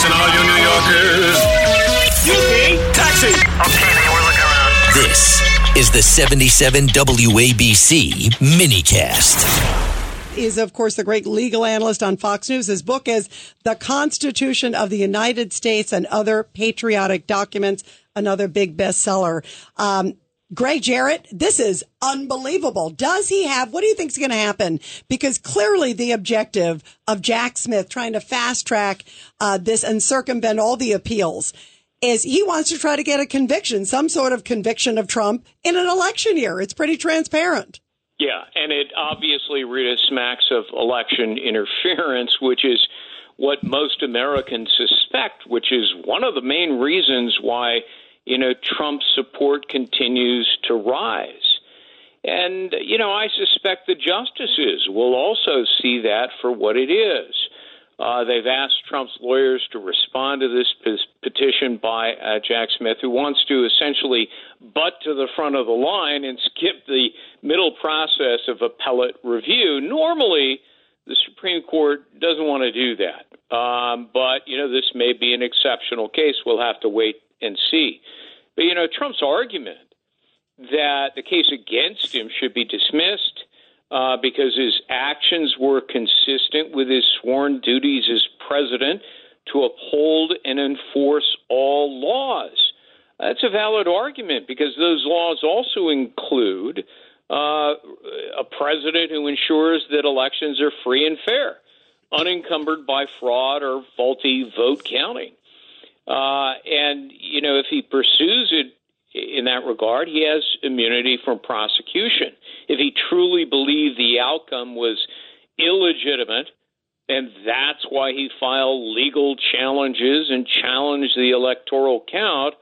Listen, all you New Yorkers. Taxi. Okay, we're looking around. This is the 77 WABC minicast. is, of course, the great legal analyst on Fox News. His book is The Constitution of the United States and Other Patriotic Documents, another big bestseller. Um, Gregg Jarrett, this is unbelievable. Does he have, what do you think is going to happen? Because clearly the objective of Jack Smith trying to fast track uh, this and circumvent all the appeals is he wants to try to get a conviction, some sort of conviction of Trump in an election year. It's pretty transparent. Yeah, and it obviously, Rita, smacks of election interference, which is what most Americans suspect, which is one of the main reasons why, you know, Trump's support continues to rise. And, you know, I suspect the justices will also see that for what it is. Uh, they've asked Trump's lawyers to respond to this petition by uh, Jack Smith, who wants to essentially butt to the front of the line and skip the middle process of appellate review. Normally, the Supreme Court doesn't want to do that. Um, but, you know, this may be an exceptional case. We'll have to wait and see. But, you know, Trump's argument that the case against him should be dismissed uh, because his actions were consistent with his sworn duties as president to uphold and enforce all laws. That's a valid argument because those laws also include uh, a president who ensures that elections are free and fair, unencumbered by fraud or faulty vote counting. Uh, and, you know, if he pursues it in that regard, he has immunity from prosecution. If he truly believed the outcome was illegitimate, and that's why he filed legal challenges and challenged the electoral count,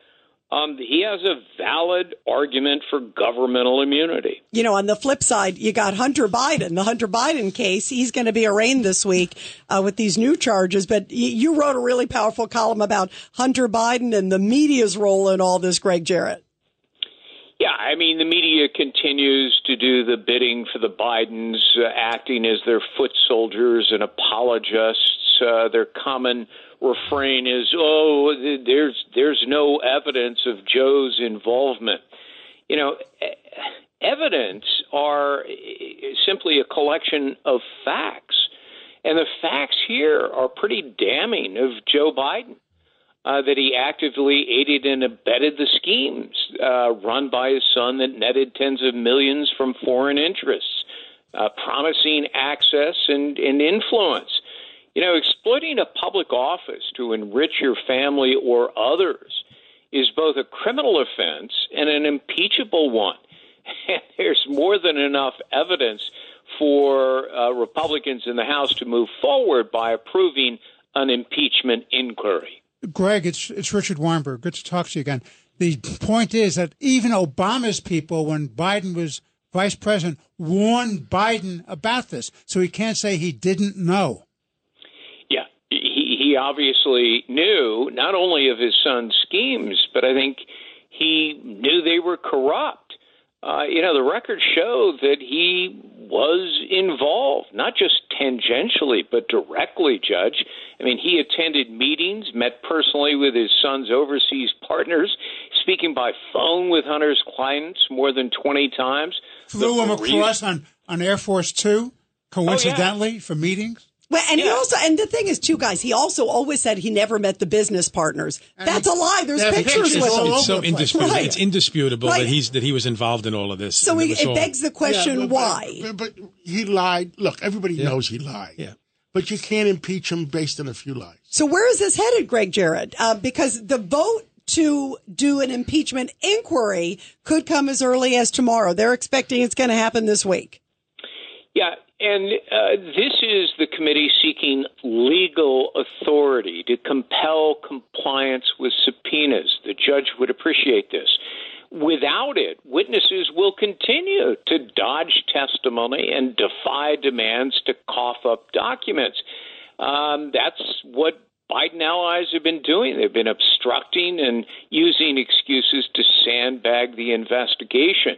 um, he has a valid argument for governmental immunity. You know, on the flip side, you got Hunter Biden, the Hunter Biden case. He's going to be arraigned this week uh, with these new charges. But you wrote a really powerful column about Hunter Biden and the media's role in all this, Gregg Jarrett. Yeah, I mean, the media continues to do the bidding for the Bidens, uh, acting as their foot soldiers and apologists. Uh, their common refrain is, "Oh, there's there's no evidence of Joe's involvement." You know, evidence are simply a collection of facts, and the facts here are pretty damning of Joe Biden. Uh, that he actively aided and abetted the schemes uh, run by his son that netted tens of millions from foreign interests, uh, promising access and, and influence. You know, exploiting a public office to enrich your family or others is both a criminal offense and an impeachable one. And there's more than enough evidence for uh, Republicans in the House to move forward by approving an impeachment inquiry. Gregg, it's it's Richard Weinberg. Good to talk to you again. The point is that even Obama's people, when Biden was vice president, warned Biden about this, so he can't say he didn't know he obviously knew not only of his son's schemes, but I think he knew they were corrupt. Uh, you know, the records show that he was involved, not just tangentially, but directly, Judge. I mean, he attended meetings, met personally with his son's overseas partners, speaking by phone with Hunter's clients more than 20 times. Flew him across on, on Air Force Two, coincidentally, oh, yeah. for meetings? Well, and yeah. he also, and the thing is, too, guys, he also always said he never met the business partners. That's a lie. There's pictures, with him. It's so indisputable. Right. It's indisputable right. that he's that he was involved in all of this. So it, it begs the question, yeah, but, why? But, but, he lied. Look, everybody yeah. knows he lied. Yeah. But you can't impeach him based on a few lies. So where is this headed, Gregg Jarrett? Uh, because the vote to do an impeachment inquiry could come as early as tomorrow. They're expecting it's going to happen this week. Yeah, And uh, this is the committee seeking legal authority to compel compliance with subpoenas. The judge would appreciate this. Without it, witnesses will continue to dodge testimony and defy demands to cough up documents. Um, that's what Biden allies have been doing. They've been obstructing and using excuses to sandbag the investigation.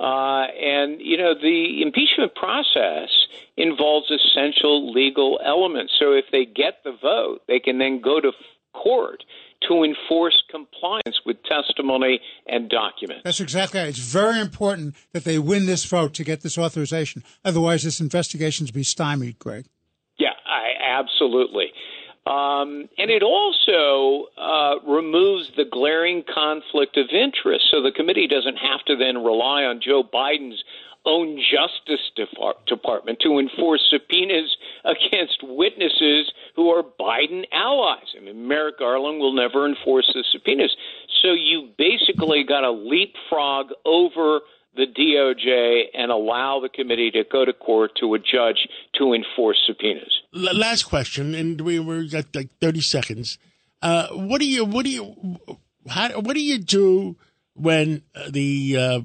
Uh, and, you know, the impeachment process involves essential legal elements. So if they get the vote, they can then go to court to enforce compliance with testimony and documents. That's exactly right. It's very important that they win this vote to get this authorization. Otherwise, this investigation will be stymied, Gregg. Yeah, I, absolutely. Um, and it also uh, removes the glaring conflict of interest. So the committee doesn't have to then rely on Joe Biden's own Justice Department to enforce subpoenas against witnesses who are Biden allies. I mean, Merrick Garland will never enforce the subpoenas. So you basically got to leapfrog over the DOJ and allow the committee to go to court to a judge to enforce subpoenas. last question, and we we got like thirty seconds. Uh, what do you what do you how, what do you do when the uh,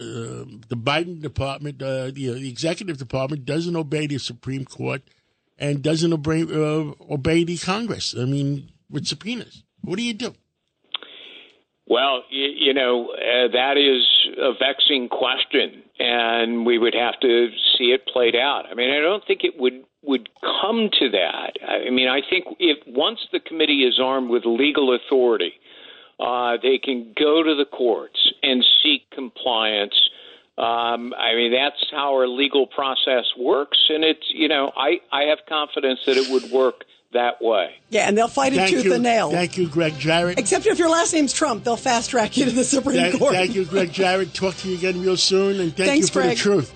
uh, the Biden department, uh, the, the, executive department, doesn't obey the Supreme Court and doesn't obey uh, obey the Congress? I mean, with subpoenas, what do you do? Well, you, you know, uh, that is a vexing question, and we would have to see it played out. I mean, I don't think it would would come to that. I mean, I think if once the committee is armed with legal authority, uh, they can go to the courts and seek compliance. Um, I mean, that's how our legal process works, and it's you know, I I have confidence that it would work that way. Yeah, and they'll fight it thank tooth you, and nail. Thank you, Gregg Jarrett. Except if your last name's Trump, they'll fast track you to the Supreme thank, Court. Thank you, Gregg Jarrett. Talk to you again real soon, and thank Thanks, you for Gregg. the truth.